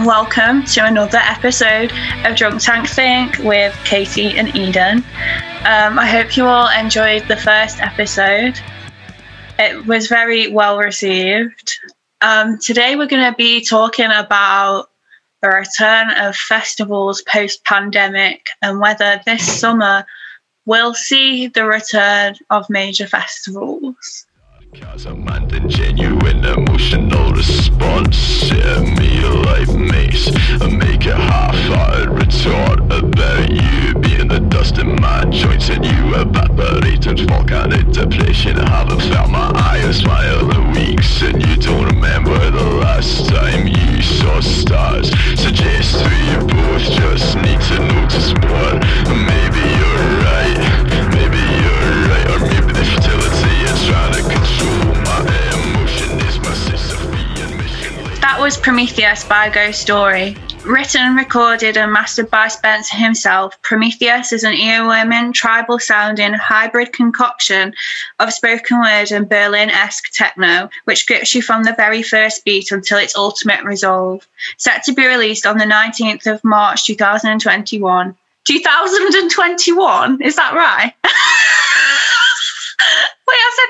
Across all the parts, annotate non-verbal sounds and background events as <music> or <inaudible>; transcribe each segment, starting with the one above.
and welcome to another episode of Drunk Tank Think with Katie and Eden. Um, I hope you all enjoyed the first episode. It was very well received. Um, today, we're going to be talking about the return of festivals post pandemic and whether this summer we'll see the return of major festivals. Cause I'm minding genuine emotional response. Yeah, me a life mace I make a half-hearted retort About you being the dust in my joints And you evaporating volcanic depression. I haven't felt my eyes smile in weeks And you don't remember the last time you saw stars. Suggest we both just need to notice more. Maybe you're right was Prometheus by Ghost Story. Written, recorded, and mastered by Spencer himself, Prometheus is an earworming, tribal sounding, hybrid concoction of spoken word and Berlin esque techno, which grips you from the very first beat until its ultimate resolve. Set to be released on the 19th of March 2021. 2021? Is that right? <laughs> Wait, I said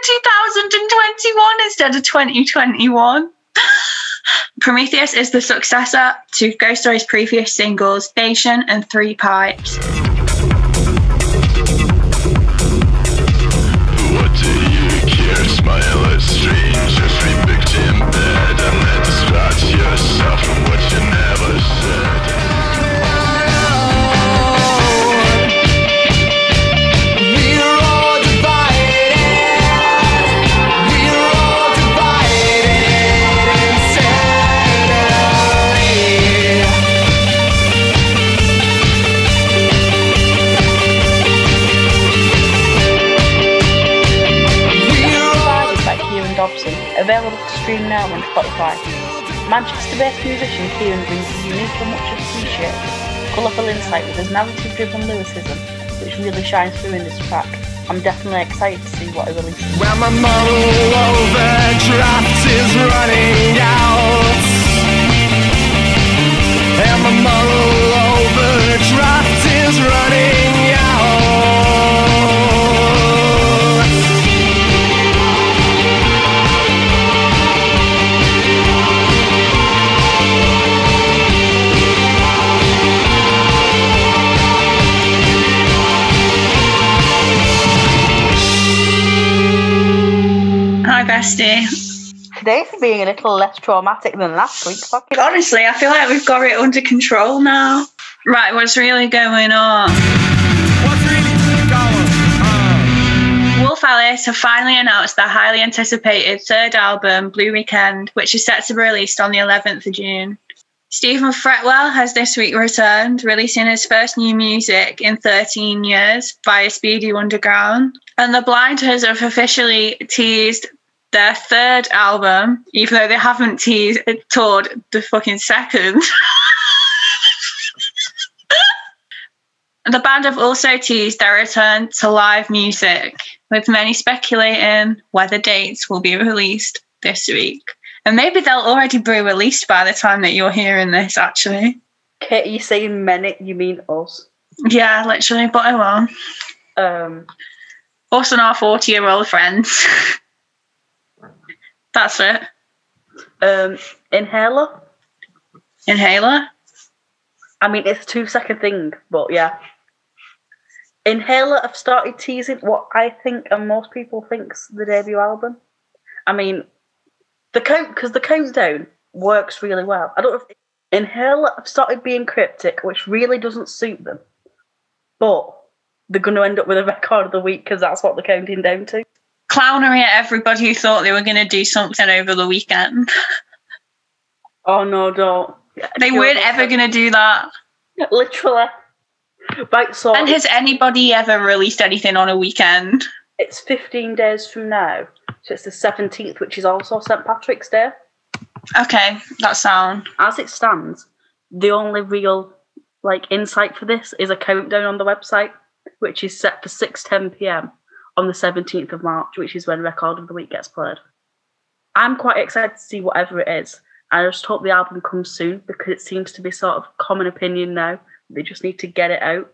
2021 instead of 2021. <laughs> Prometheus is the successor to Ghost Story's previous singles, Station and Three Pipes. Manchester-based musician Kieran brings a unique and much appreciated, colourful insight with his narrative-driven lyricism, which really shines through in this track. I'm definitely excited to see what he releases. Well, my model overdraft is running out. And my model Hi, bestie. Today's being a little less traumatic than last week. Fucking Honestly, I feel like we've got it under control now. Right, what's really going on? What's really going on? Uh. Wolf Alice have finally announced their highly anticipated third album, Blue Weekend, which is set to be released on the 11th of June. Stephen Fretwell has this week returned, releasing his first new music in 13 years via Speedy Wunderground. And the Blinders have officially teased their third album, even though they haven't teased toured the fucking second. <laughs> The band have also teased their return to live music, with many speculating whether dates will be released this week. And maybe they'll already be released by the time that you're hearing this, actually. Kate, you saying many, you mean us. Yeah, literally, but I will. Um, Us and our 40 year old friends. <laughs> That's it. um, Inhaler. Inhaler. I mean, it's a two second thing, but yeah. Inhaler have started teasing what I think and most people think's the debut album. I mean, the count because the countdown works really well. I don't know if Inhaler have started being cryptic, which really doesn't suit them, but they're going to end up with a <laughs> record of the week because that's what they're counting down to. Clownery at everybody who thought they were going to do something over the weekend. Oh no, don't! They weren't ever going to do that. <laughs> literally. Right, so And has anybody ever released anything on a weekend? it's 15 days from now, so it's the 17th, which is also St Patrick's Day. Okay, that sound. as it stands, the only real like insight for this is a countdown on the website, which is set for 6:10 p.m. on the 17th of March, which is when Record of the Week gets played. I'm quite excited to see whatever it is. I just hope the album comes soon because it seems to be sort of common opinion now. They just need to get it out.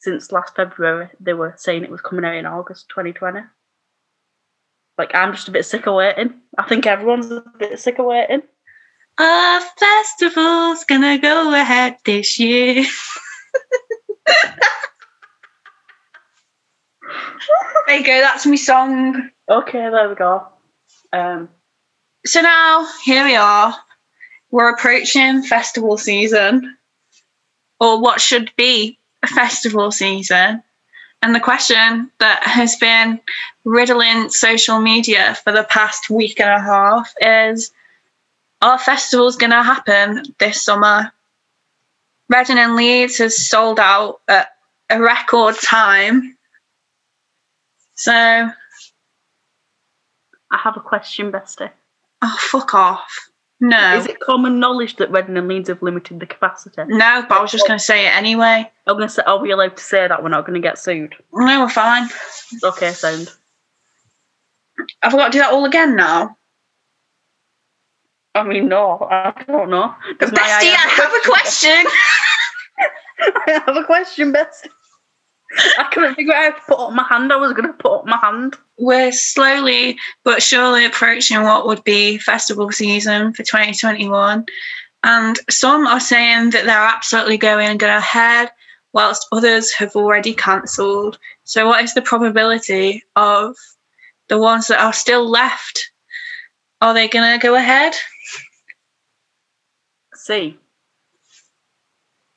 Since last February, they were saying it was coming out in August 2020. Like, I'm just a bit sick of waiting. I think everyone's a bit sick of waiting. Our festival's gonna go ahead this year. <laughs> there you go, that's my song. Okay, there we go. Um, So now, here we are. We're approaching festival season, or what should be a festival season. And the question that has been riddling social media for the past week and a half is Are festivals going to happen this summer? Reading and Leeds has sold out at a record time. So, I have a question, Bestie. oh, fuck off. No. Is it common knowledge that Reading and Leeds have limited the capacity? No, but I was just going to say it anyway. I'm gonna say, are we allowed to say that we're not gonna get sued? No, we're fine. Okay, sound. I've I got to do that all again now? I mean, no, I don't know. Does my Bestie, I have a question. <laughs> I have a question, Bestie. I couldn't figure out how to put up my hand. I was gonna put up my hand. We're slowly but surely approaching what would be festival season for 2021. And some are saying that they're absolutely going to go ahead, whilst others have already cancelled. So, what is the probability of the ones that are still left? Are they going to go ahead? See,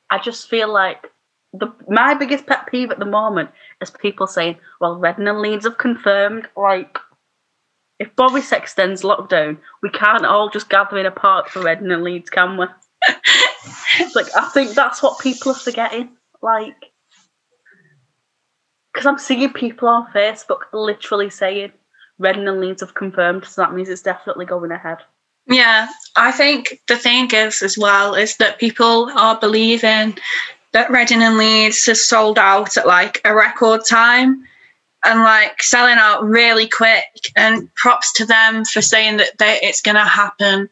I just feel like the my biggest pet peeve at the moment is people saying, "Well, Reading and Leeds have confirmed." Like, if Boris extends lockdown, we can't all just gather in a park for Reading and Leeds, can we? <laughs> like, I think that's what people are forgetting. Like, because I'm seeing people on Facebook literally saying Reading and Leeds have confirmed, so that means it's definitely going ahead. Yeah, I think the thing is as well is that people are believing that Reading and Leeds has sold out at like a record time and like selling out really quick. And props to them for saying that they, it's going to happen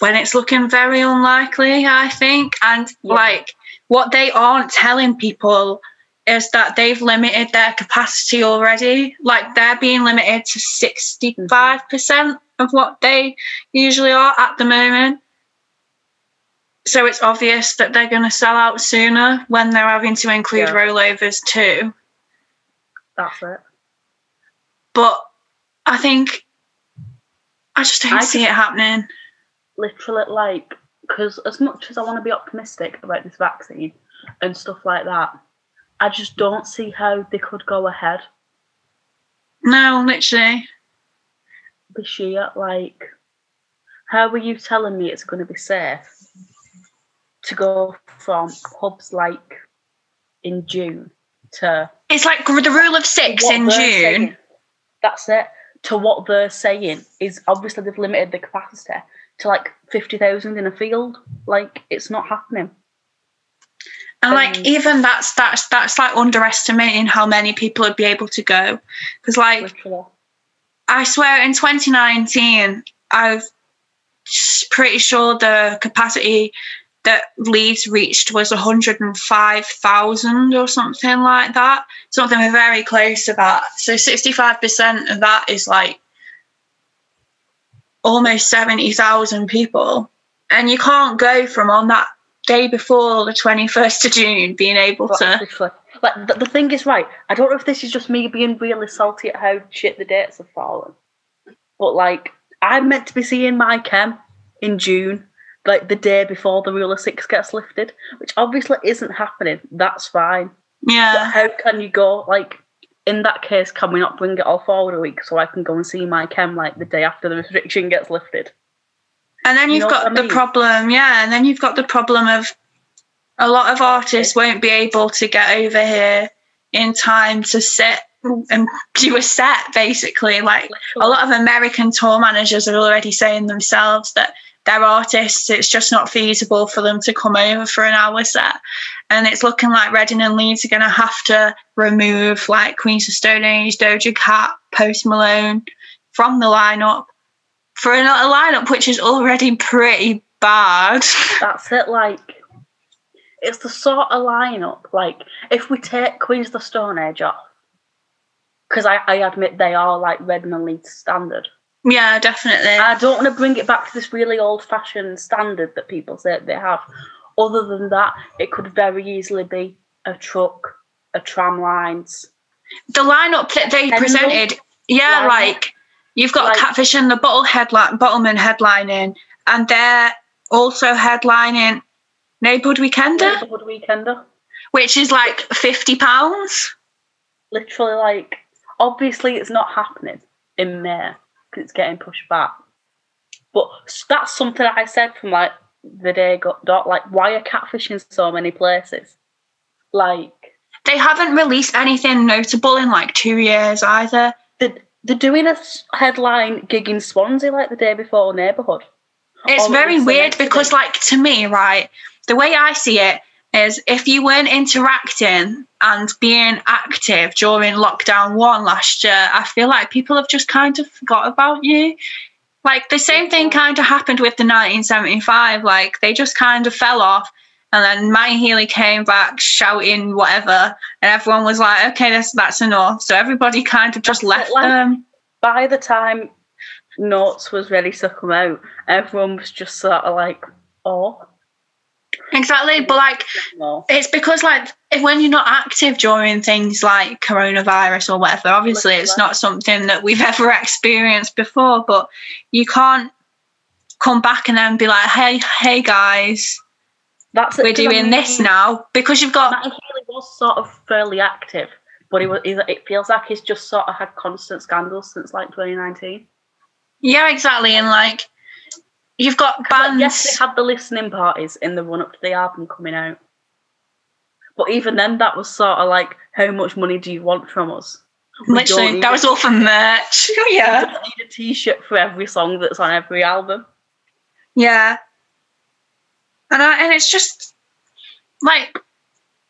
when it's looking very unlikely, I think. And Yeah. like what they aren't telling people is that they've limited their capacity already. Like they're being limited to mm-hmm. 65% of what they usually are at the moment. So it's obvious that they're going to sell out sooner when they're having to include Yeah. rollovers too. That's it. But I think I just don't I see it happening. literally like because as much as I want to be optimistic about this vaccine and stuff like that, I just don't see how they could go ahead No, literally. this year. Like, how are you telling me it's going to be safe to go from pubs like in June to It's like the rule of six in June. saying- That's it. To what they're saying is obviously they've limited the capacity to like fifty thousand in a field. Like it's not happening. And like Um, even that's that's that's like underestimating how many people would be able to go. Because like Literally. I swear in 2019, I'm pretty sure the capacity that Leeds reached was 105,000 or something like that. Something very close to that. So 65% of that is like almost 70,000 people. And you can't go from on that day before the 21st of June being able But to. like the, the thing is, right? I don't know if this is just me being really salty at how shit the dates have fallen, but like I'm meant to be seeing my chem in June, like the day before the rule of six gets lifted, which obviously isn't happening. That's fine. But Yeah. how can you go like? In that case, can we not bring it all forward a week so I can go and see my chem like the day after the restriction gets lifted? And then You you've know got I the problem, yeah, and then you've got the problem of a lot of artists won't be able to get over here in time to sit and do a set, basically. Like a lot of American tour managers are already saying themselves that their artists, it's just not feasible for them to come over for an hour set. And it's looking like Reading and Leeds are going to have to remove like Queens of Stone Age, Doja Cat, Post Malone from the lineup for a, lineup which is already pretty bad. <laughs> That's it. Like, it's the sort of lineup. Like, if we take Queens of the Stone Age off, because I, I admit they are like Reading and Leeds standard. Yeah, definitely. I don't want to bring it back to this really old-fashioned standard that people say they have. Other than that, it could very easily be a truck, a Tramlines. the lineup that they presented, yeah, Lineup? like you've got Like- Catfish and the Bottle headline, Bottlemen headlining, and they're also headlining Neighbourhood Weekender, Neighbourhood Weekender. which is like fifty pounds. Literally, like, obviously it's not happening in May because it's getting pushed back. But that's something I said from like the day got dot. Like, why are catfishing so many places? Like, They haven't released anything notable in like two years either. they're, they're doing a headline gig in Swansea like the day before Neighbourhood. It's very weird because, like, to me, right, the way I see it is if you weren't interacting and being active during lockdown one last year, I feel like people have just kind of forgot about you. Like, the same thing kind of happened with the 1975. Like, they just kind of fell off. And then Matty Healy came back shouting whatever, and everyone was like, okay, that's, that's enough. So everybody kind of just left like- them. by the time Notes was ready to come out, everyone was just sort of like, oh, Exactly. But, like. It's because like if when you're not active during things like coronavirus or whatever, obviously it's not something that we've <laughs> ever experienced before, but you can't come back and then be like, Hey, hey guys, That's it, we're 'cause I doing this now because you've got Healy was sort of fairly active, but he was, it feels like he's just sort of had constant scandals since like 2019. Yeah, exactly. And like you've got like, bands yes, they had the listening parties in the run up to the album coming out. But even then, that was sort of like, how much money do you want from us? We literally that was all for merch. <laughs> Yeah. don't need a t-shirt for every song that's on every album. Yeah. And I, and it's just like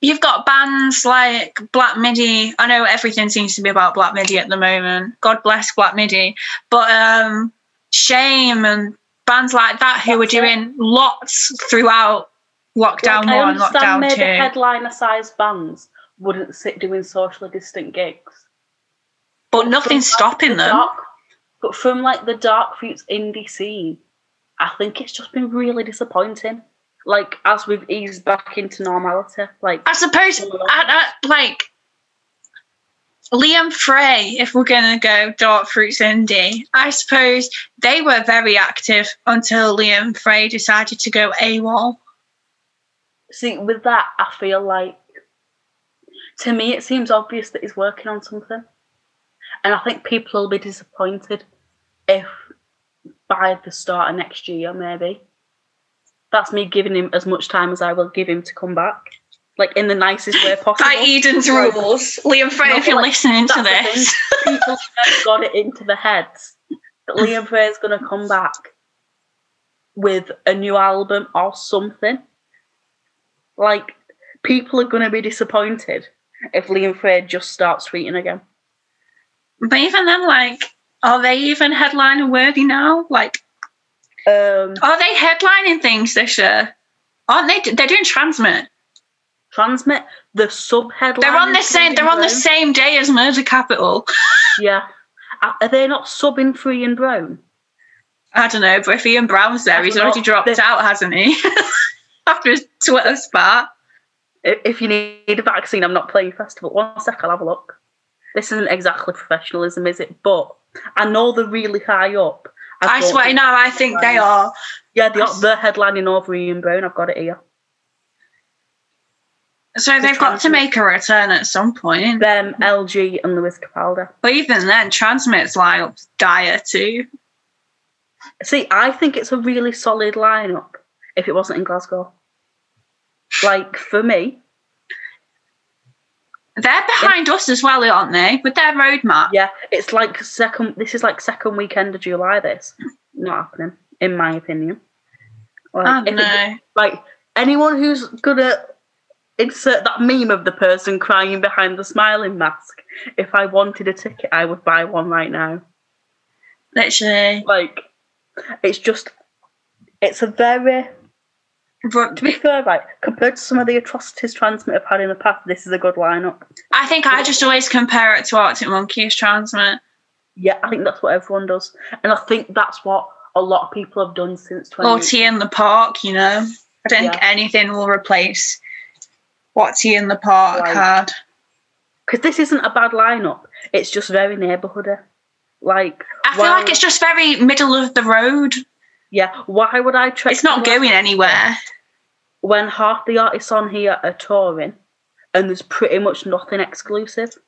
you've got bands like Black Midi. I know everything seems to be about Black Midi at the moment. God bless Black Midi. But um Shame and bands like that who were doing it. lots throughout lockdown Like, I one, understand lockdown maybe two. headliner-sized bands wouldn't sit doing socially distant gigs. but nothing's From, like, stopping the them. Dark, but from like the dark fruits indie scene, I think it's just been really disappointing. Like as we've eased back into normality, like I suppose I, I, like Liam Fray, if we're gonna go Dark Fruits Indie, I suppose they were very active until Liam Fray decided to go AWOL. see with that, I feel like to me it seems obvious that he's working on something, and I think people will be disappointed if by the start of next year maybe. That's me giving him as much time as I will give him to come back, like in the nicest way <laughs> possible. By Eden's Like, rules, Liam Fray, if you're like, listening to this. People <laughs> have got it into the heads that Liam Fray is going to come back with a new album or something. Like, people are going to be disappointed if Liam Fray just starts tweeting again. but even then, like, are they even headliner worthy now? Like, Um, are they headlining things this year? Aren't they? They're doing TRNSMT. TRNSMT the sub headline. They're on the same. They're on the same day as Murder Capital. <laughs> Yeah. Are are they not subbing Free and Brown? I don't know, but if Ian Brown's there, he's already dropped out, hasn't he? <laughs> After his Twitter spat. If you need a vaccine, I'm not playing festival. One sec, I'll have a look. This isn't exactly professionalism, is it? But I know they're really high up. I don't swear, no, I think they are. Yeah, the, the headlining over Ian Brown. I've got it here. So they've got to make a return at some point. Them, LG, and Lewis Capaldi. But even then, TRNSMT's lineup's dire too. See, I think it's a really solid lineup. If it wasn't in Glasgow, like for me, They're behind us as well, aren't they? With their roadmap. yeah, it's like second. This is like second weekend of July. This not happening, in my opinion. Like, I if don't it- like anyone who's gonna insert that meme of the person crying behind the smiling mask. If I wanted a ticket, I would buy one right now. Literally. Like It's just, it's a very, But to be fair, right, compared to some of the atrocities TRNSMT have had in the past, this is a good lineup. I think I just always compare it to Arctic Monkeys TRNSMT. Yeah, I think that's what everyone does. And I think that's what a lot of people have done since 20. Or T in the Park, you know. I don't think Yeah. anything will replace what T in the Park Right. had. Because this isn't a bad lineup, it's just very neighbourhoody. Like, I feel why- like it's just very middle of the road. yeah, why would I try? It's not going anywhere. when half the artists on here are touring and there's pretty much nothing exclusive?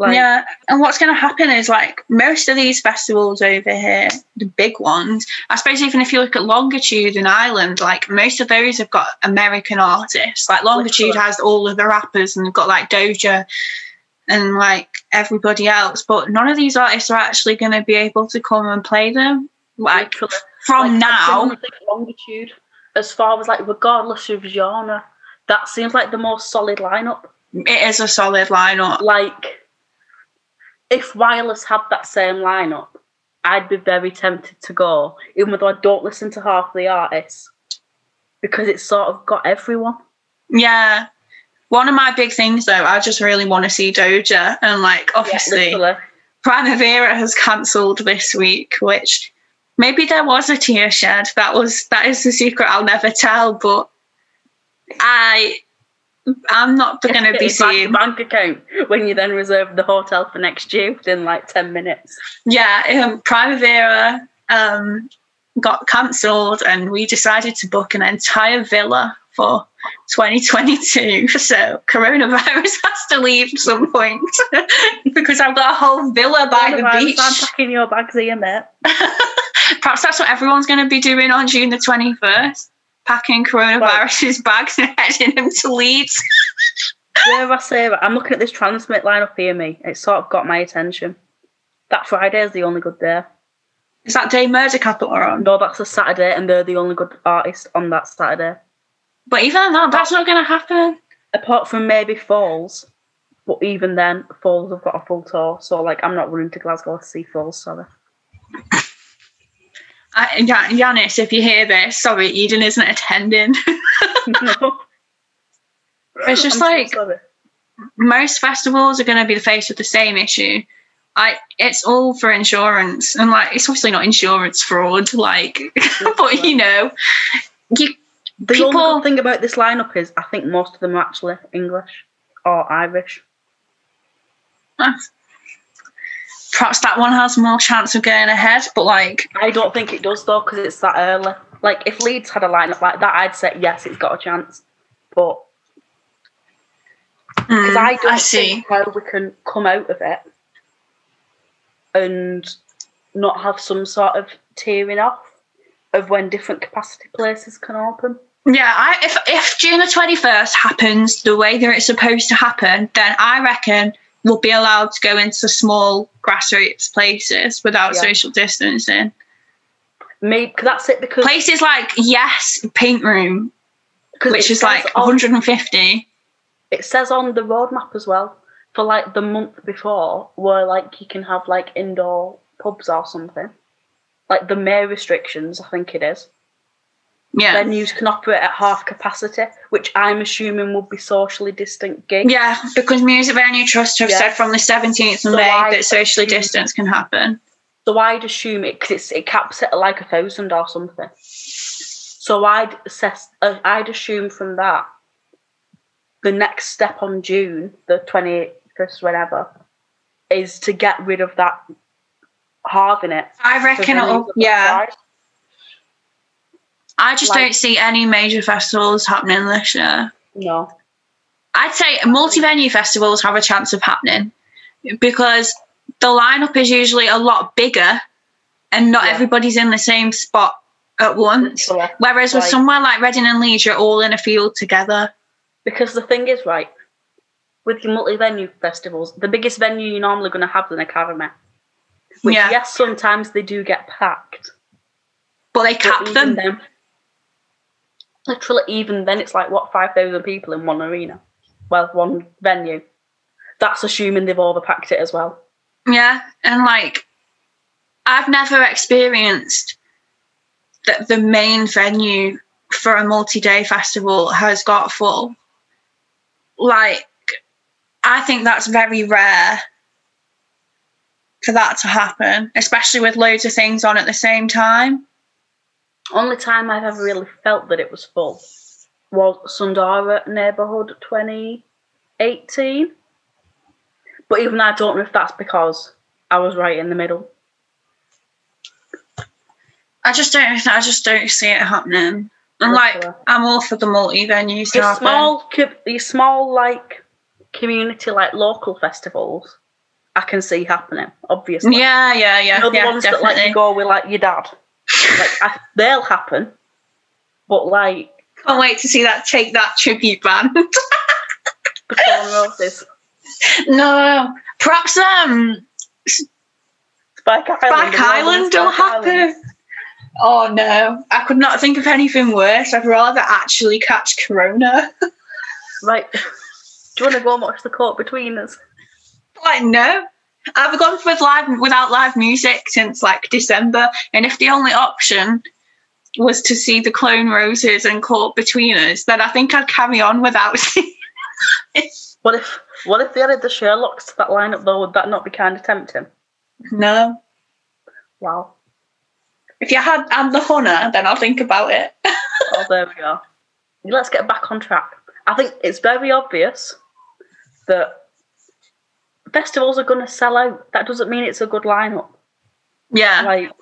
Like, yeah, and what's going to happen is like most of these festivals over here, the big ones, I suppose even if you look at Longitude and Island, like most of those have got American artists. Like Longitude Literally. has all of the rappers and they've got like Doja and like everybody else, but none of these artists are actually going to be able to come and play them. Like literally. from Like, now, longitude, as far as like regardless of genre, that seems like the most solid lineup. it is a solid lineup. Like, if Wireless had that same lineup, I'd be very tempted to go, even though I don't listen to half the artists, because it's sort of got everyone. Yeah. One of my big things though, I just really want to see Doja and like obviously Literally. Primavera has cancelled this week, which maybe there was a tear shed. That was that is the secret I'll never tell. But I, I'm not going to be seeing. bank account when you then reserve the hotel for next year within like 10 minutes. Yeah, um, Primavera um, got cancelled, and we decided to book an entire villa for 2022. <laughs> So coronavirus <laughs> has to leave at some point <laughs> because I've got a whole villa by the beach. I'm packing your bags here, mate. Perhaps that's what everyone's going to be doing on June the 21st. Packing coronavirus's bags and <laughs> heading them to Leeds. yeah, I say that? I'm looking at this TRNSMT lineup here, me. It sort of got my attention. That Friday is the only good day. Is that Day Murder Capital on? No, that's a Saturday, and they're the only good artist on that Saturday. But even that, that's not going to happen. Apart from maybe Foals, but even then, Foals have got a full tour, so like I'm not running to Glasgow to see Foals. Sorry. I, Ya- Yannis, if you hear this, sorry, Eden isn't attending. no, <laughs> It's just I'm like sorry. most festivals are going to be faced with the same issue. I, it's all for insurance, and like it's obviously not insurance fraud, like, <laughs> but you know, you the people- only thing about this lineup is I think most of them are actually English or Irish. Perhaps that one has more chance of going ahead. But like, I don't think it does though, because it's that early. Like if Leeds had a lineup like that, I'd say yes, it's got a chance. But because mm, I don't I see. see how we can come out of it and not have some sort of tearing off of when different capacity places can open. Yeah, I, if if June the twenty first happens the way that it's supposed to happen, then I reckon we'll be allowed to go into small grassroots places without Yeah. social distancing. Maybe that's it because Places like Yes Pink Room, which is like on- 150. it says on the roadmap as well for like the month before where like you can have like indoor pubs or something. Like the May restrictions, I think it is. Yeah, Venues can operate at half capacity, which I'm assuming would be socially distant gigs. yeah, because Music Venue Trust have Yeah. said from the 17th of So May I that socially assume- distance can happen. So I'd assume it because it caps it at like a thousand or something. So I'd assess, uh, I'd assume from that, the next step on June, the twenty first, whenever, is to get rid of that halving it. I reckon it'll, yeah. size. I just Like- don't see any major festivals happening this year. No. I'd say multi-venue festivals have a chance of happening because the lineup is usually a lot bigger and not Yeah. everybody's in the same spot at once. Whereas with somewhere like Reading and Leeds, you're all in a field together. Because the thing is, right, with your multi venue festivals, the biggest venue you're normally going to have is an academy. Which, Yeah. yes, sometimes they do get packed. But they cap even them. then- literally, even then, it's like, what, 5,000 people in one arena? Well, one venue. That's assuming they've overpacked it as well. Yeah. And like, I've never experienced that the main venue for a multi-day festival has got full. Like, I think that's very rare for that to happen, especially with loads of things on at the same time. Only time I've ever really felt that it was full was Sundara Neighbourhood 2018. But even I don't know if that's because I was right in the middle. I just don't. I just don't see it happening. And like. I'm all for the multi venues Your small, your small like community, like local festivals, I can see happening. Obviously, Yeah, yeah, yeah, you know the yeah, ones that like you go with like your dad. Like I, they'll happen, but like Can't wait to see that take that tribute band. the Clone Roses, no, perhaps um, Spike Island, Spike Island will happen. Oh no, I could not think of anything worse. I'd rather actually catch Corona. <laughs> Right. Do you want to go and watch the court between us? like no, I've gone with live without live music since like December, and if the only option was to see the Clone Roses and Caught Between Us, then I think I'd carry on without <laughs> seeing. it. What if what if they added the Sherlocks to that lineup though? Would that not be kind of tempting? No, Wow. if you had and the Hunter, then I'll think about it. <laughs> Oh, there we go. Let's get back on track. I think it's very obvious that festivals are going to sell out. That doesn't mean it's a good lineup. yeah, Like,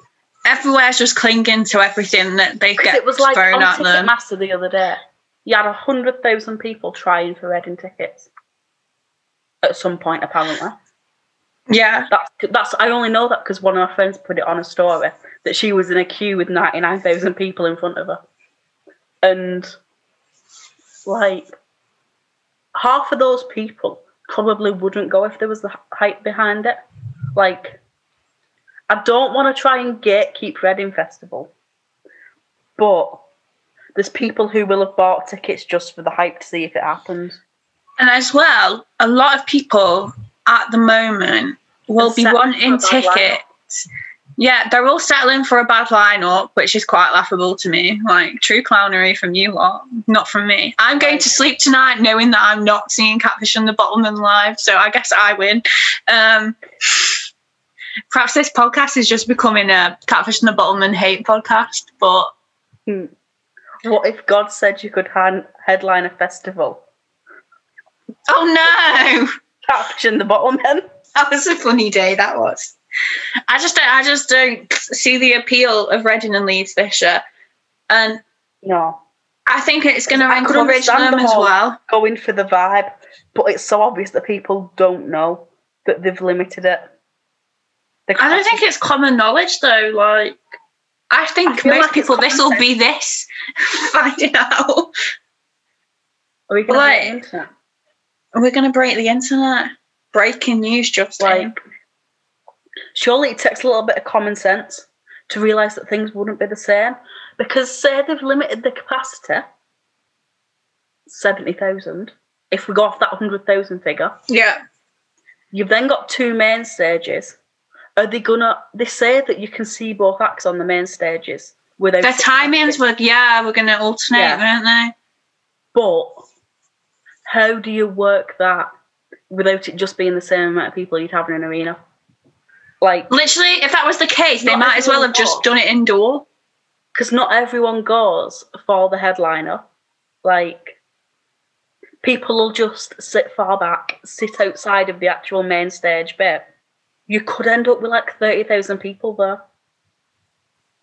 everywhere's just clinging to everything that they get it was like thrown at them. Ticketmaster the other day. You had a hundred thousand people trying for Reading tickets at some point, apparently. Yeah, That's that's. I only know that because one of my friends put it on a story that she was in a queue with ninety nine thousand people in front of her, and like half of those people probably wouldn't go if there was the hype behind it. Like, I don't want to try and gatekeep Reading Festival, but there's people who will have bought tickets just for the hype to see if it happens. and as well, a lot of people at the moment will And be wanting for a bad tickets. Yeah, they're all settling for a bad lineup, which is quite laughable to me. Like true clownery from you lot, not from me. I'm going to sleep tonight knowing that I'm not seeing Catfish and the Bottlemen live, so I guess I win. Um, perhaps this podcast is just becoming a Catfish and the Bottlemen hate podcast, but What if God said you could han- headline a festival? oh no! Catfish in the bottom then? That was a funny day. That was. I just don't. I just don't see the appeal of Reading and Leeds this year, and No. I think it's going to encourage them the as well. Going for the vibe, but it's so obvious that people don't know that they've limited it. I don't think it's common knowledge though. Like, I I think feel most like people this will be this <laughs> finding out. Are we going like- to internet? We're going to break the internet. Breaking news, just Like, surely it takes a little bit of common sense to realise that things wouldn't be the same. Because say they've limited the capacity, seventy thousand. If we go off that hundred thousand figure, yeah, You've then got two main stages. Are they gonna? They say that you can see both acts on the main stages without their timings were yeah, we're going to alternate, Yeah. weren't they? But how do you work that without it just being the same amount of people you'd have in an arena? Like, Literally, if that was the case, they might as well have just done it indoor. because not everyone goes for the headliner. Like, people will just sit far back, sit outside of the actual main stage bit. You could end up with like thirty thousand people there,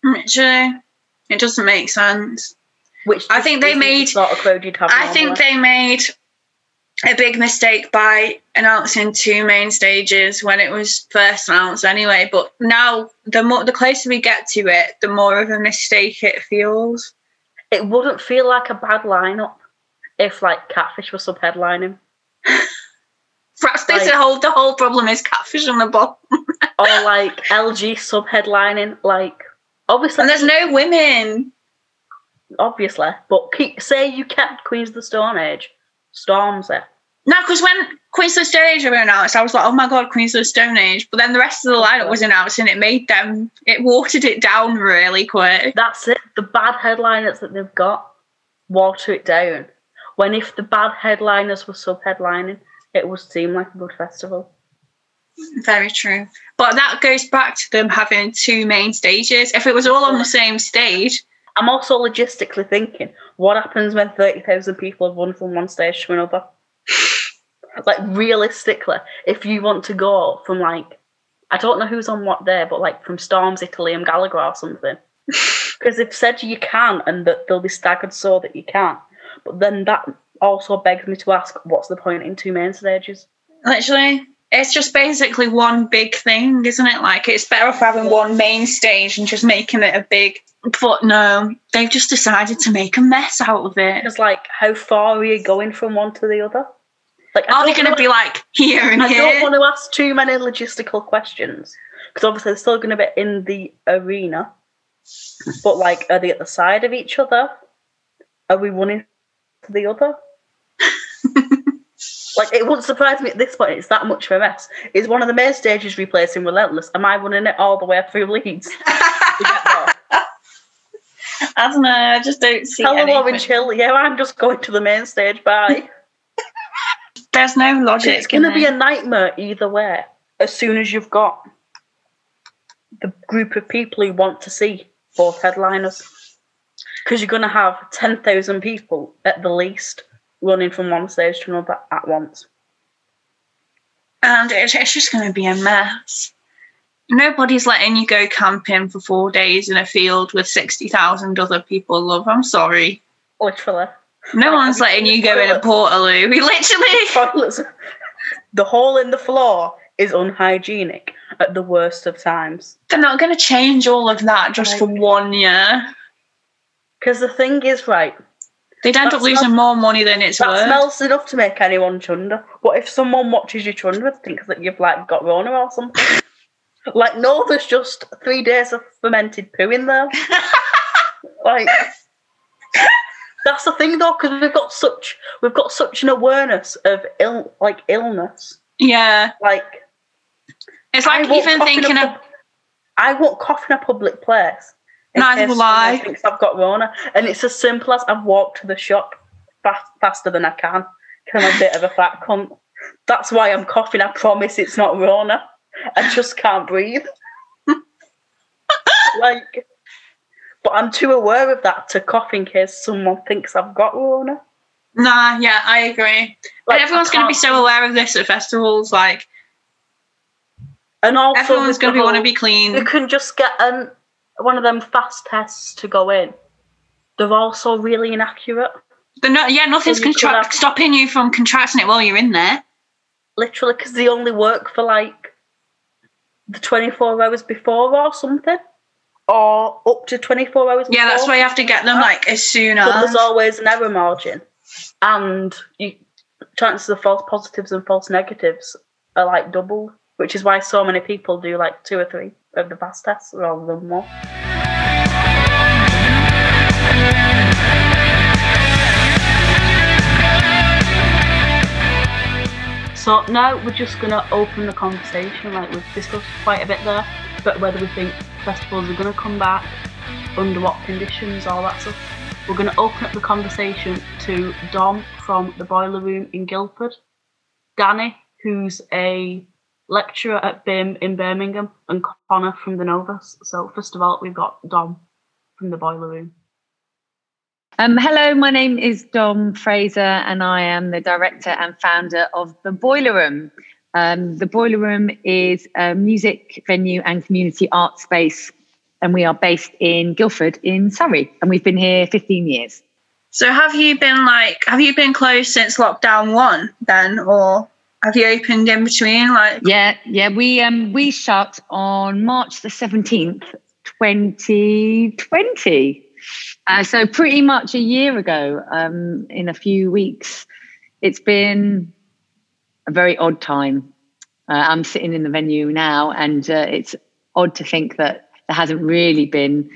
Literally, it doesn't make sense. which I think they made- sort of crowd you'd have. I think they made a big mistake by announcing two main stages when it was first announced anyway. But now the more the closer we get to it, the more of a mistake it feels. it wouldn't feel like a bad lineup if like Catfish was sub headlining Perhaps <laughs> this Like- the whole the whole problem is catfish on the bottom. <laughs> or like LG sub headlining. Like obviously, And there's no women. obviously, but keep say you kept Queens of the Stone Age, Stormzy, No, because when Queens of the Stone Age were announced, I was like, oh my god, Queens of the Stone Age. But then the rest of the lineup was announced and it made them, it watered it down really quick. That's it. The bad headliners that they've got water it down. When if the bad headliners were sub headlining, it would seem like a good festival. Very true. But that goes back to them having two main stages. If it was all on the same stage, I'm also logistically thinking, what happens when 30,000 people have run from one stage to another? like, realistically, if you want to go from, like, I don't know who's on what there, but like from Storms, Italy, and Gallagher or something. <laughs> Because they've said you can and that they'll be staggered so that you can't. But then that also begs me to ask, what's the point in two main stages? literally, it's just basically one big thing, isn't it? Like, it's better off having one main stage and just making it a big. But no, they've just decided to make a mess out of it. It's like, how far are you going from one to the other? Like, Are they going to be like here and I here? I don't want to ask too many logistical questions because obviously they're still going to be in the arena. But like, are they at the side of each other? Are we one to the other? Like, it wouldn't surprise me at this point. It's that much of a mess. Is one of the main stages replacing Relentless? Am I running it all the way through Leeds? to get there? I don't know. I just don't see Hello, anything. Orange Hill. Yeah, I'm just going to the main stage. Bye. <laughs> There's no logic. it's going to be a nightmare either way. As soon as you've got the group of people who want to see both headliners, because you're going to have ten thousand people at the least running from one stage to another at once. and it's, it's just going to be a mess. Nobody's letting you go camping for four days in a field with 60,000 other people, love. I'm sorry. Literally, No Like, one's letting you go in a portaloo. We literally. <laughs> toilets. the hole in the floor is unhygienic at the worst of times. They're not going to change all of that just for one year. Because the thing is, right, They'd end That up losing smells- more money than it's that worth. smells enough to make anyone chunder. What if someone watches you chunder and thinks that you've like got Rona or something? <laughs> like, no, there's just three days of fermented poo in there. <laughs> like, that's the thing though, because we've got such we've got such an awareness of ill like illness. yeah. Like, It's like even cough in a thinking of. I won't cough in a public place. In Neither case will I. Thinks I've got Rona, and it's as simple as I've walked to the shop fast, faster than I can. Cause I'm a bit of a fat cunt. That's why I'm coughing. I promise it's not Rona. I just can't breathe. <laughs> like, but I'm too aware of that to cough in case someone thinks I've got Rona. Nah, yeah, I agree. Like, and everyone's going to be so aware of this at festivals. Like, And also, everyone's going to be want to be clean. You can just get um, one of them fast tests to go in. They're also really inaccurate. But yeah, nothing's So contra- have- stopping you from contracting it while you're in there. Literally, because they only work for like the 24 hours before or something. Or up to 24 hours Yeah, that's why you have to get them like as soon But as. there's always an error margin. And you, chances of false positives and false negatives are like double, which is why so many people do like two or three the fast tests rather than one. So now we're just gonna open the conversation. Like we've discussed quite a bit there, but whether we think festivals are gonna come back, under what conditions, all that stuff. We're gonna open up the conversation to Dom from the Boiler Room in Guildford, Danny, who's a lecturer at BIMM in Birmingham, and Connor from the Novus. So first of all, we've got Dom from the Boiler Room. Um, hello, my name is Dom Fraser, and I am the director and founder of the Boiler Room. Um, the Boiler Room is a music venue and community art space, and we are based in Guildford in Surrey, and we've been here 15 years. So have you been like, have you been closed since lockdown one then, or have you opened in between? Like, Yeah, yeah, we um we shut on March the 17th, 2020. Uh, so pretty much a year ago, um, in a few weeks. It's been a very odd time. Uh, I'm sitting in the venue now, and uh, it's odd to think that there hasn't really been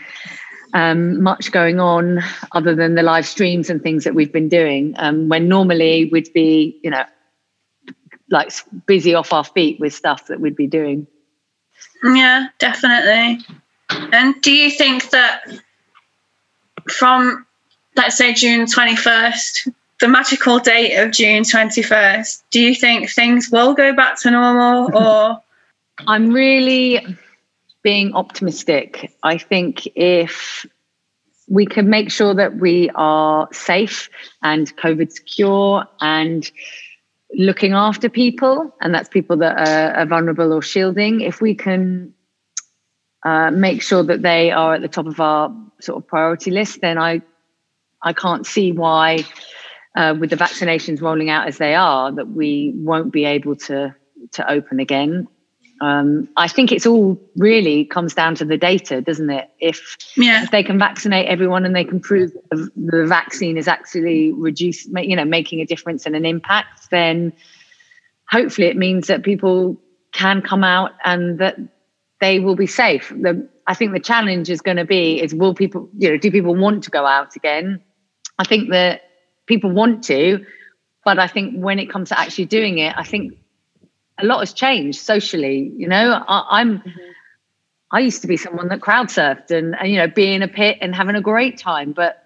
um, much going on other than the live streams and things that we've been doing. Um, when normally we'd be, you know, like busy off our feet with stuff that we'd be doing. Yeah, definitely. And do you think that from, let's say, June 21st, the magical date of June 21st, do you think things will go back to normal <laughs> or? I'm really being optimistic. I think if we can make sure that we are safe and COVID secure and looking after people, and that's people that are, are vulnerable or shielding, if we can uh, make sure that they are at the top of our sort of priority list, then I I can't see why, uh, with the vaccinations rolling out as they are, that we won't be able to to open again. Um, I think it's all really comes down to the data, doesn't it? If, yeah. if they can vaccinate everyone and they can prove the, the vaccine is actually reduce, you know, making a difference and an impact, then hopefully it means that people can come out and that they will be safe. The, I think the challenge is going to be is will people, you know, do people want to go out again? I think that people want to, but I think when it comes to actually doing it, I think a lot has changed socially. You know, I, am mm-hmm. I used to be someone that crowd surfed and, and you know be in a pit and having a great time, but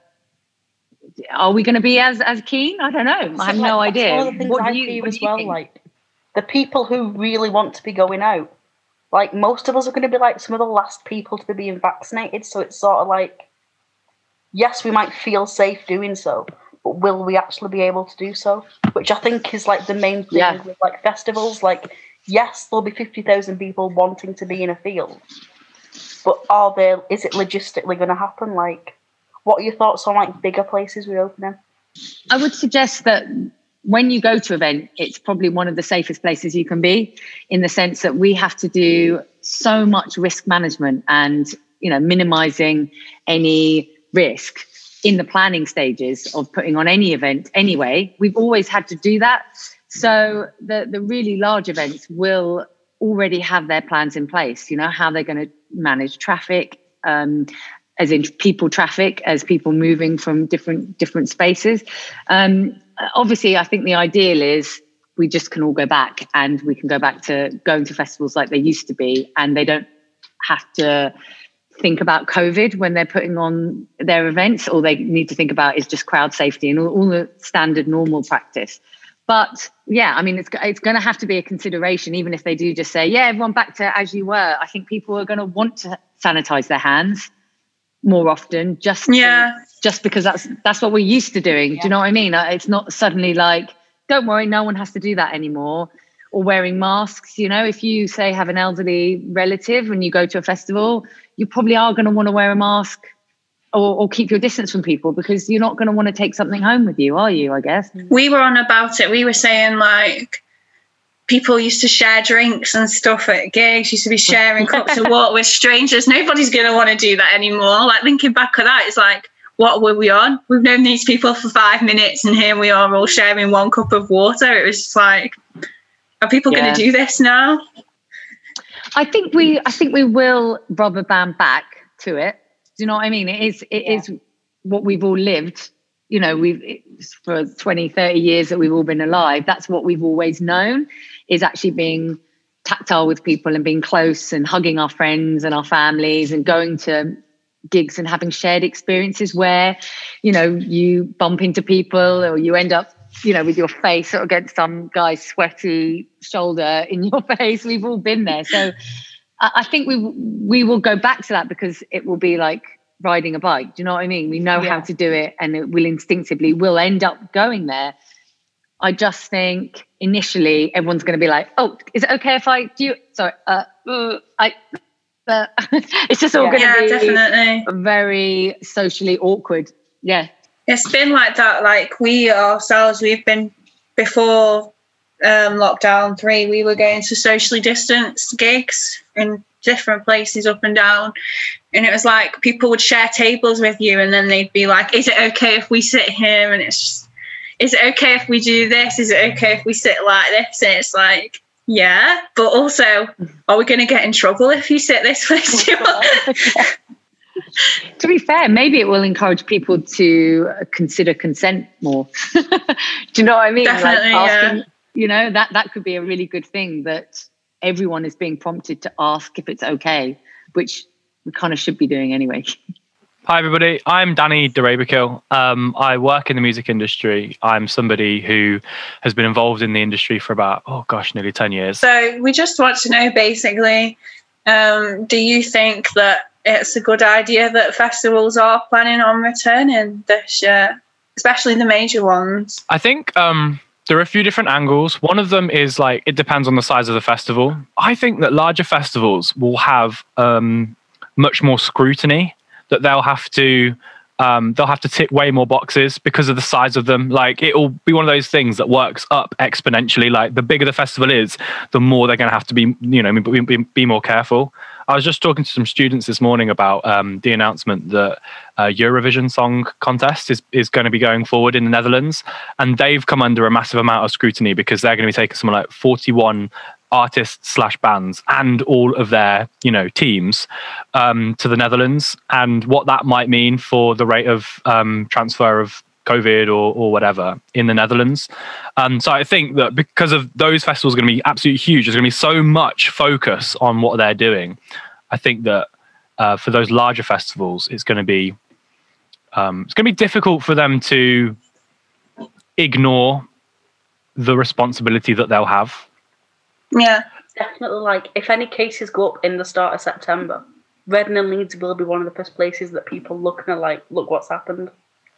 are we going to be as as keen? I don't know. So I have like, no idea. One of the things what I you, feel as well, think? like the people who really want to be going out, like most of us are going to be like some of the last people to be being vaccinated. So it's sort of like, yes, we might feel safe doing so, but will we actually be able to do so? Which I think is like the main thing yeah. with like festivals. Like, yes, there'll be fifty thousand people wanting to be in a field, but are there? Is it logistically going to happen? Like, what are your thoughts on like bigger places reopening? I would suggest that when you go to an event, it's probably one of the safest places you can be, in the sense that we have to do so much risk management and you know minimizing any risk in the planning stages of putting on any event anyway. We've always had to do that. So the, the really large events will already have their plans in place, you know, how they're going to manage traffic, um, as in people traffic, as people moving from different different spaces. Um, obviously, I think the ideal is we just can all go back and we can go back to going to festivals like they used to be, and they don't have to think about COVID when they're putting on their events. All they need to think about is just crowd safety and all, all the standard normal practice. But yeah, I mean, it's it's going to have to be a consideration, even if they do just say, "Yeah, everyone back to as you were." I think people are going to want to sanitize their hands more often, just yeah, to, just because that's that's what we're used to doing. Yeah. Do you know what I mean? Uh, it's not suddenly like, "Don't worry, no one has to do that anymore." Or wearing masks. You know, if you say have an elderly relative and you go to a festival, you probably are going to want to wear a mask or, or, keep your distance from people because you're not going to want to take something home with you, are you? I guess. Mm. We were on about it. We were saying like people used to share drinks and stuff at gigs, used to be sharing cups of water with strangers. Nobody's going to want to do that anymore. Like thinking back at that, it's like, what were we on? We've known these people for five minutes and here we are all sharing one cup of water. It was just like, are people yeah. going to do this now? I think we I think we will rubber band back to it. Do you know what I mean? It is it yeah. is what we've all lived. You know, we've for 20, 30 years that we've all been alive. That's what we've always known is actually being tactile with people and being close and hugging our friends and our families and going to gigs and having shared experiences where you know you bump into people or you end up you know, with your face against some guy's sweaty shoulder in your <laughs> face. We've all been there. So I think we we will go back to that because it will be like riding a bike. Do you know what I mean? We know yeah. how to do it and it will instinctively will end up going there. I just think initially everyone's going to be like, "Oh, is it okay if I do?" You? Sorry, uh, uh, I. Uh, <laughs> it's just all yeah. going to be definitely. very socially awkward. Yeah, it's been like that. Like we ourselves, we've been before um, lockdown three. We were going to socially distanced gigs in different places up and down, and it was like people would share tables with you, and then they'd be like, "Is it okay if we sit here?" And it's just, "Is it okay if we do this? Is it okay if we sit like this?" And it's like. Yeah, but also, are we going to get in trouble if you sit this <laughs> way? <laughs> <laughs> to be fair, maybe it will encourage people to consider consent more. <laughs> Do you know what I mean? Definitely, like asking, yeah. you know that that could be a really good thing that everyone is being prompted to ask if it's okay which we kind of should be doing anyway <laughs> Hi, everybody. I'm Danny Durabakill. Um, I work in the music industry. I'm somebody who has been involved in the industry for about, oh gosh, nearly 10 years. So we just want to know basically um, do you think that it's a good idea that festivals are planning on returning this year, especially the major ones? I think um, there are a few different angles. One of them is like, it depends on the size of the festival. I think that larger festivals will have um, much more scrutiny that they'll have to um, they'll have to tick way more boxes because of the size of them. Like it will be one of those things that works up exponentially. Like the bigger the festival is, the more they're going to have to be, you know, be, be, be, more careful. I was just talking to some students this morning about um, the announcement that uh, Eurovision Song Contest is is going to be going forward in the Netherlands, and they've come under a massive amount of scrutiny because they're going to be taking something like 41 artists slash bands and all of their you know teams um, to the Netherlands. And what that might mean for the rate of um, transfer of COVID or, or whatever in the Netherlands. Um, so I think that because of those festivals are going to be absolutely huge, there's going to be so much focus on what they're doing. I think that uh, for those larger festivals, it's going to be um, it's going to be difficult for them to ignore the responsibility that they'll have yeah. Definitely, like, if any cases go up in the start of September, Reading and Leeds will be one of the first places that people look and are like, look what's happened.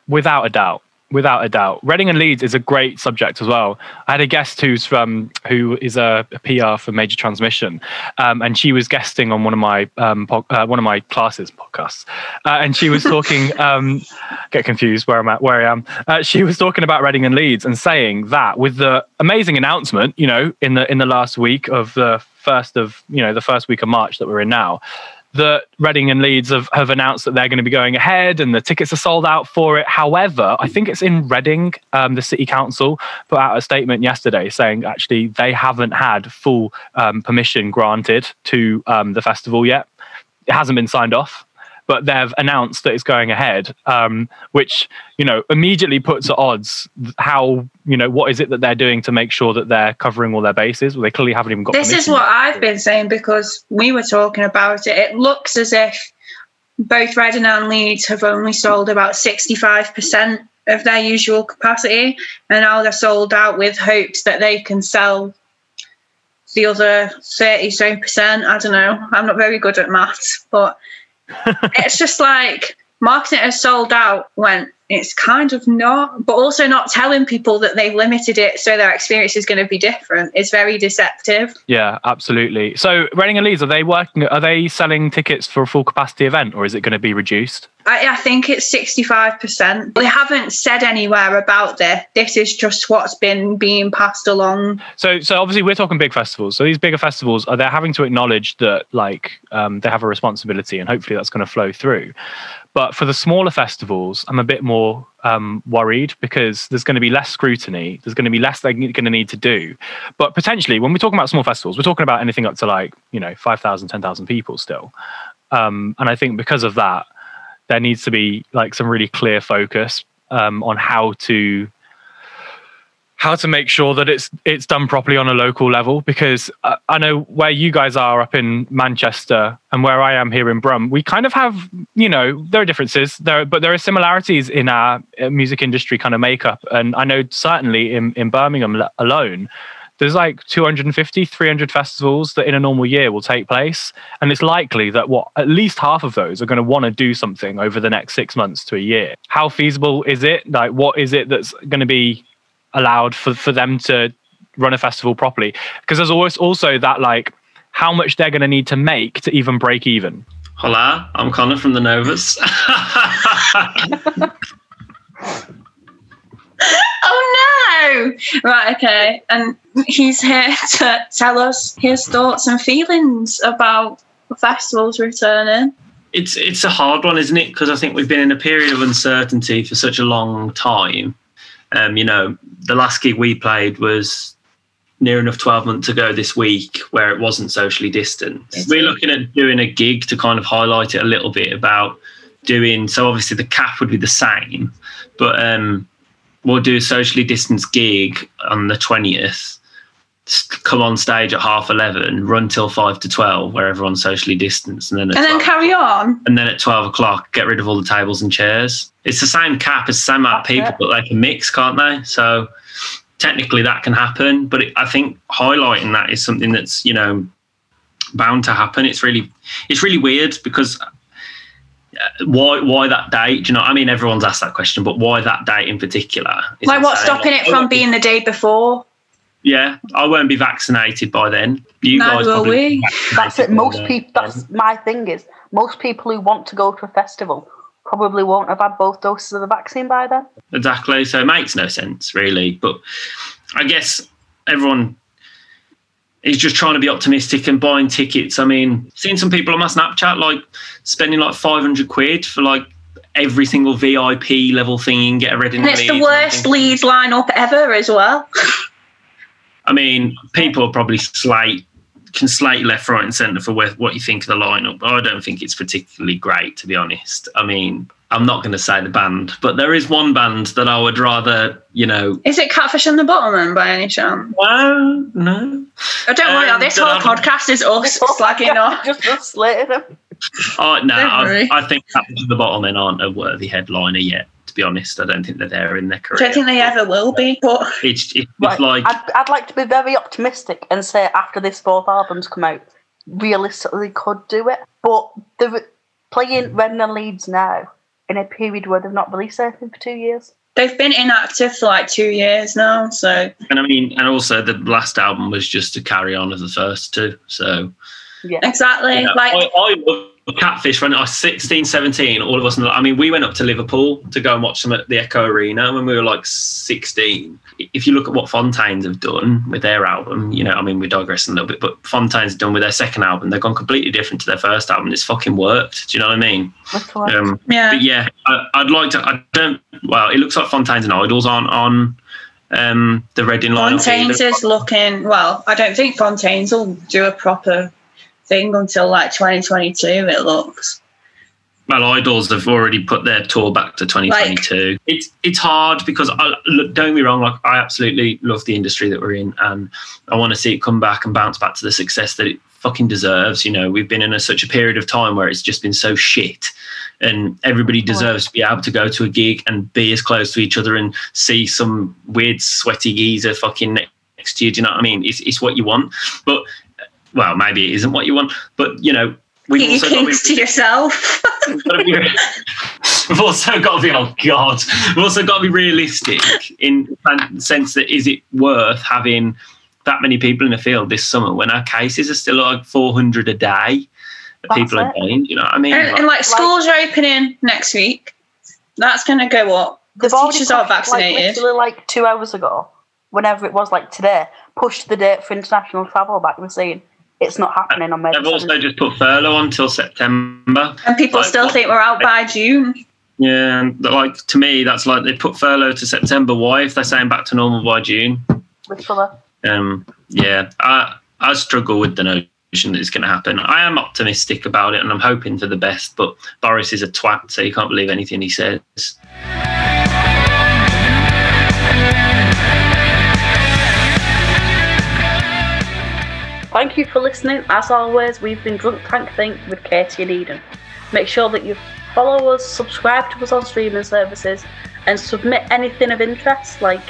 Without a doubt without a doubt. Reading and Leeds is a great subject as well. I had a guest who's from who is a, PR for Major Transmission, um, and she was guesting on one of my um, po- uh, one of my classes podcasts, uh, and she was <laughs> talking. um, get confused where I'm at, where I am. Uh, she was talking about Reading and Leeds and saying that with the amazing announcement, you know, in the in the last week of the first of you know the first week of March that we're in now that Reading and Leeds have, have announced that they're going to be going ahead and the tickets are sold out for it. However, I think it's in Reading, um, the city council put out a statement yesterday saying actually they haven't had full um, permission granted to um, the festival yet. It hasn't been signed off but they've announced that it's going ahead, um, which you know immediately puts at odds how you know what is it that they're doing to make sure that they're covering all their bases. Well, they clearly haven't even got. This is what I've been saying because we were talking about it. It looks as if both Reading and Leeds have only sold about sixty-five percent of their usual capacity, and now they're sold out with hopes that they can sell the other 30 so percent. I don't know. I'm not very good at maths, but it's just like marketing has sold out when it's kind of not, but also not telling people that they've limited it so their experience is going to be different is very deceptive. Yeah, absolutely. So, Reading and Leeds, are they working? Are they selling tickets for a full capacity event, or is it going to be reduced? I, I think it's sixty-five percent. They haven't said anywhere about this. This is just what's been being passed along. So, so obviously, we're talking big festivals. So, these bigger festivals are they're having to acknowledge that, like, um, they have a responsibility, and hopefully, that's going to flow through. But for the smaller festivals, I'm a bit more um, worried because there's going to be less scrutiny. There's going to be less they're going to need to do. But potentially, when we're talking about small festivals, we're talking about anything up to like, you know, 5,000, 10,000 people still. Um, and I think because of that, there needs to be like some really clear focus um, on how to how to make sure that it's it's done properly on a local level because uh, I know where you guys are up in Manchester and where I am here in Brum we kind of have you know there are differences. There but there are similarities in our uh, music industry kind of makeup. And I know certainly in in Birmingham alone there's like 250 300 festivals that in a normal year will take place. And it's likely that what at least half of those are going to want to do something over the next 6 months to a year. How feasible is it? Like what is it that's going to be allowed for, for them to run a festival properly. Because there's always also that like how much they're going to need to make to even break even. Hola i'm connor from the novas <laughs> oh no! Right okay and he's here to tell us his thoughts and feelings about the festivals returning. It's it's a hard one isn't it? Because i think we've been in a period of uncertainty for such a long time um, you know, the last gig we played was near enough 12 months ago this week where it wasn't socially distanced. We're looking at doing a gig to kind of highlight it a little bit about doing so obviously the cap would be the same, but um, we'll do a socially distanced gig on the 20th s- come on stage at half 11, run till 5 to 12, where everyone's socially distanced, and then And then carry on. and then at 12 o'clock get rid of all the tables and chairs it's the same cap as the same amount of people it. but they can mix can't they so technically that can happen but it, i think highlighting that is something that's you know bound to happen it's really it's really weird because uh, why why that date do you know i mean everyone's asked that question but why that date in particular It's Like, what's stopping it from being the day before? Yeah i won't be vaccinated by then you Neither guys will probably we. be That's it. Most people. That's my thing. Is most people who want to go to a festival probably won't have had both doses of the vaccine by then. Exactly. So it makes no sense, really. But I guess everyone is just trying to be optimistic and buying tickets. I mean, seeing some people on my Snapchat like spending like 500 quid for like every single VIP level thing you can get a Reading And it's the worst and Leeds lineup ever as well. <laughs> I mean, people are probably slate can slate left, right, and centre for where, what you think of the lineup. But I don't think it's particularly great, to be honest. I mean, I'm not going to say the band, but there is one band that I would rather, you know. Is it Catfish and the Bottlemen by any chance? No, no. Oh, don't worry, Um, this whole I'm- podcast is us slagging <laughs> off. Just us slated them. Oh no, Don't worry. I, I think that the Bottlemen aren't a worthy headliner yet. To be honest, I don't think they're there in their I career. don't think they ever will be. But It's, it's Right. like I'd, I'd like to be very optimistic and say after this fourth album's come out, realistically could do it. But they're playing Reading and Leeds now in a period where they've not released anything for two years. they've been inactive for like two years now. So and I mean, and also the last album was just a carry on of the first two. So Yeah. exactly, you know, like I, I love Catfish when I was 16, 17. All of us, I mean, we went up to Liverpool to go and watch them at the Echo Arena when we were like 16. If you look at what Fontaines have done with their album, you know, I mean, we're digressing a little bit, but Fontaines done with their second album, they've gone completely different to their first album. It's fucking worked. Do you know what I mean? Literally. Um, yeah. but yeah, I, I'd like to. I don't. Well, it looks like Fontaines and IDLES aren't on um, the Reading line. Fontaines is looking well. I don't think Fontaines will do a proper thing until like 2022. It looks. Well, IDLES have already put their tour back to 2022. it's it's hard because I, look, don't me wrong. Like I absolutely love the industry that we're in, and I want to see it come back and bounce back to the success that it fucking deserves. You know, we've been in a, such a period of time where it's just been so shit, and everybody deserves to be able to go to a gig and be as close to each other and see some weird sweaty geezer fucking next to you. Do you know what I mean? It's it's what you want, but well, maybe it isn't what you want, but you know. We've Keep also got to be- kinks to yourself. We've got to be, we've also got to be, oh God, we've also got to be realistic in the sense that is it worth having that many people in the field this summer when our cases are still like 400 a day? that That's People are it. dying, you know what I mean? and, and like schools are opening next week. That's going to go up They've because already teachers are pushed, Like, vaccinated. literally like two hours ago, whenever it was like today, pushed the date for international travel back. We're saying it's not happening on May. They've also 7th. just put furlough until September. and people like, still think we're out by June. Yeah, and like to me, that's like they put furlough to September. Why, if they're saying back to normal by June? Literally. um, yeah, I I struggle with the notion that it's going to happen. I am optimistic about it, and I'm hoping for the best. But Boris is a twat, so you can't believe anything he says. Thank you for listening. As always, we've been Drunk Tank Think with Katie and Eden. Make sure that you follow us, subscribe to us on streaming services, and submit anything of interest like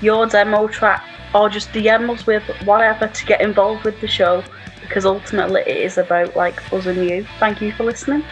your demo track or just DM us with whatever to get involved with the show because ultimately it is about like us and you. Thank you for listening.